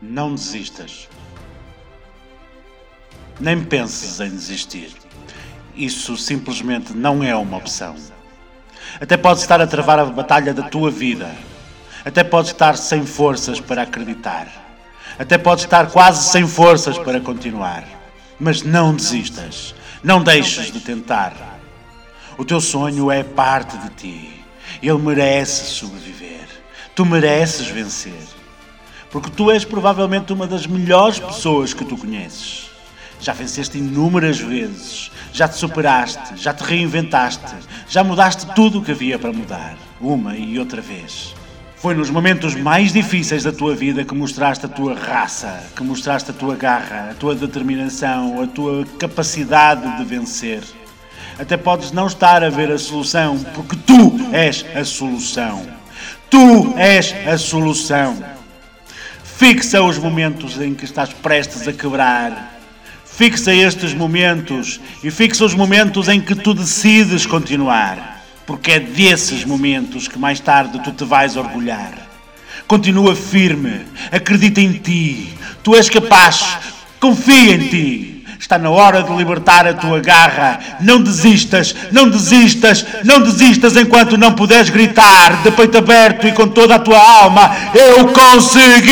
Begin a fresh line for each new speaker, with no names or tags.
Não desistas. Nem penses em desistir. Isso simplesmente não é uma opção. Até podes estar a travar a batalha da tua vida. Até podes estar sem forças para acreditar. Até podes estar quase sem forças para continuar. Mas não desistas. Não deixes de tentar. O teu sonho é parte de ti. Ele merece sobreviver. Tu mereces vencer. Porque tu és provavelmente uma das melhores pessoas que tu conheces. Já venceste inúmeras vezes, já te superaste, já te reinventaste, já mudaste tudo o que havia para mudar, uma e outra vez. Foi nos momentos mais difíceis da tua vida que mostraste a tua raça, que mostraste a tua garra, a tua determinação, a tua capacidade de vencer. Até podes não estar a ver a solução, porque tu és a solução. Tu és a solução. Fixa os momentos em que estás prestes a quebrar. Fixa estes momentos e fixa os momentos em que tu decides continuar. Porque é desses momentos que mais tarde tu te vais orgulhar. Continua firme, acredita em ti. Tu és capaz, confia em ti. Está na hora de libertar a tua garra. Não desistas, não desistas, não desistas enquanto não puderes gritar de peito aberto e com toda a tua alma: Eu consegui!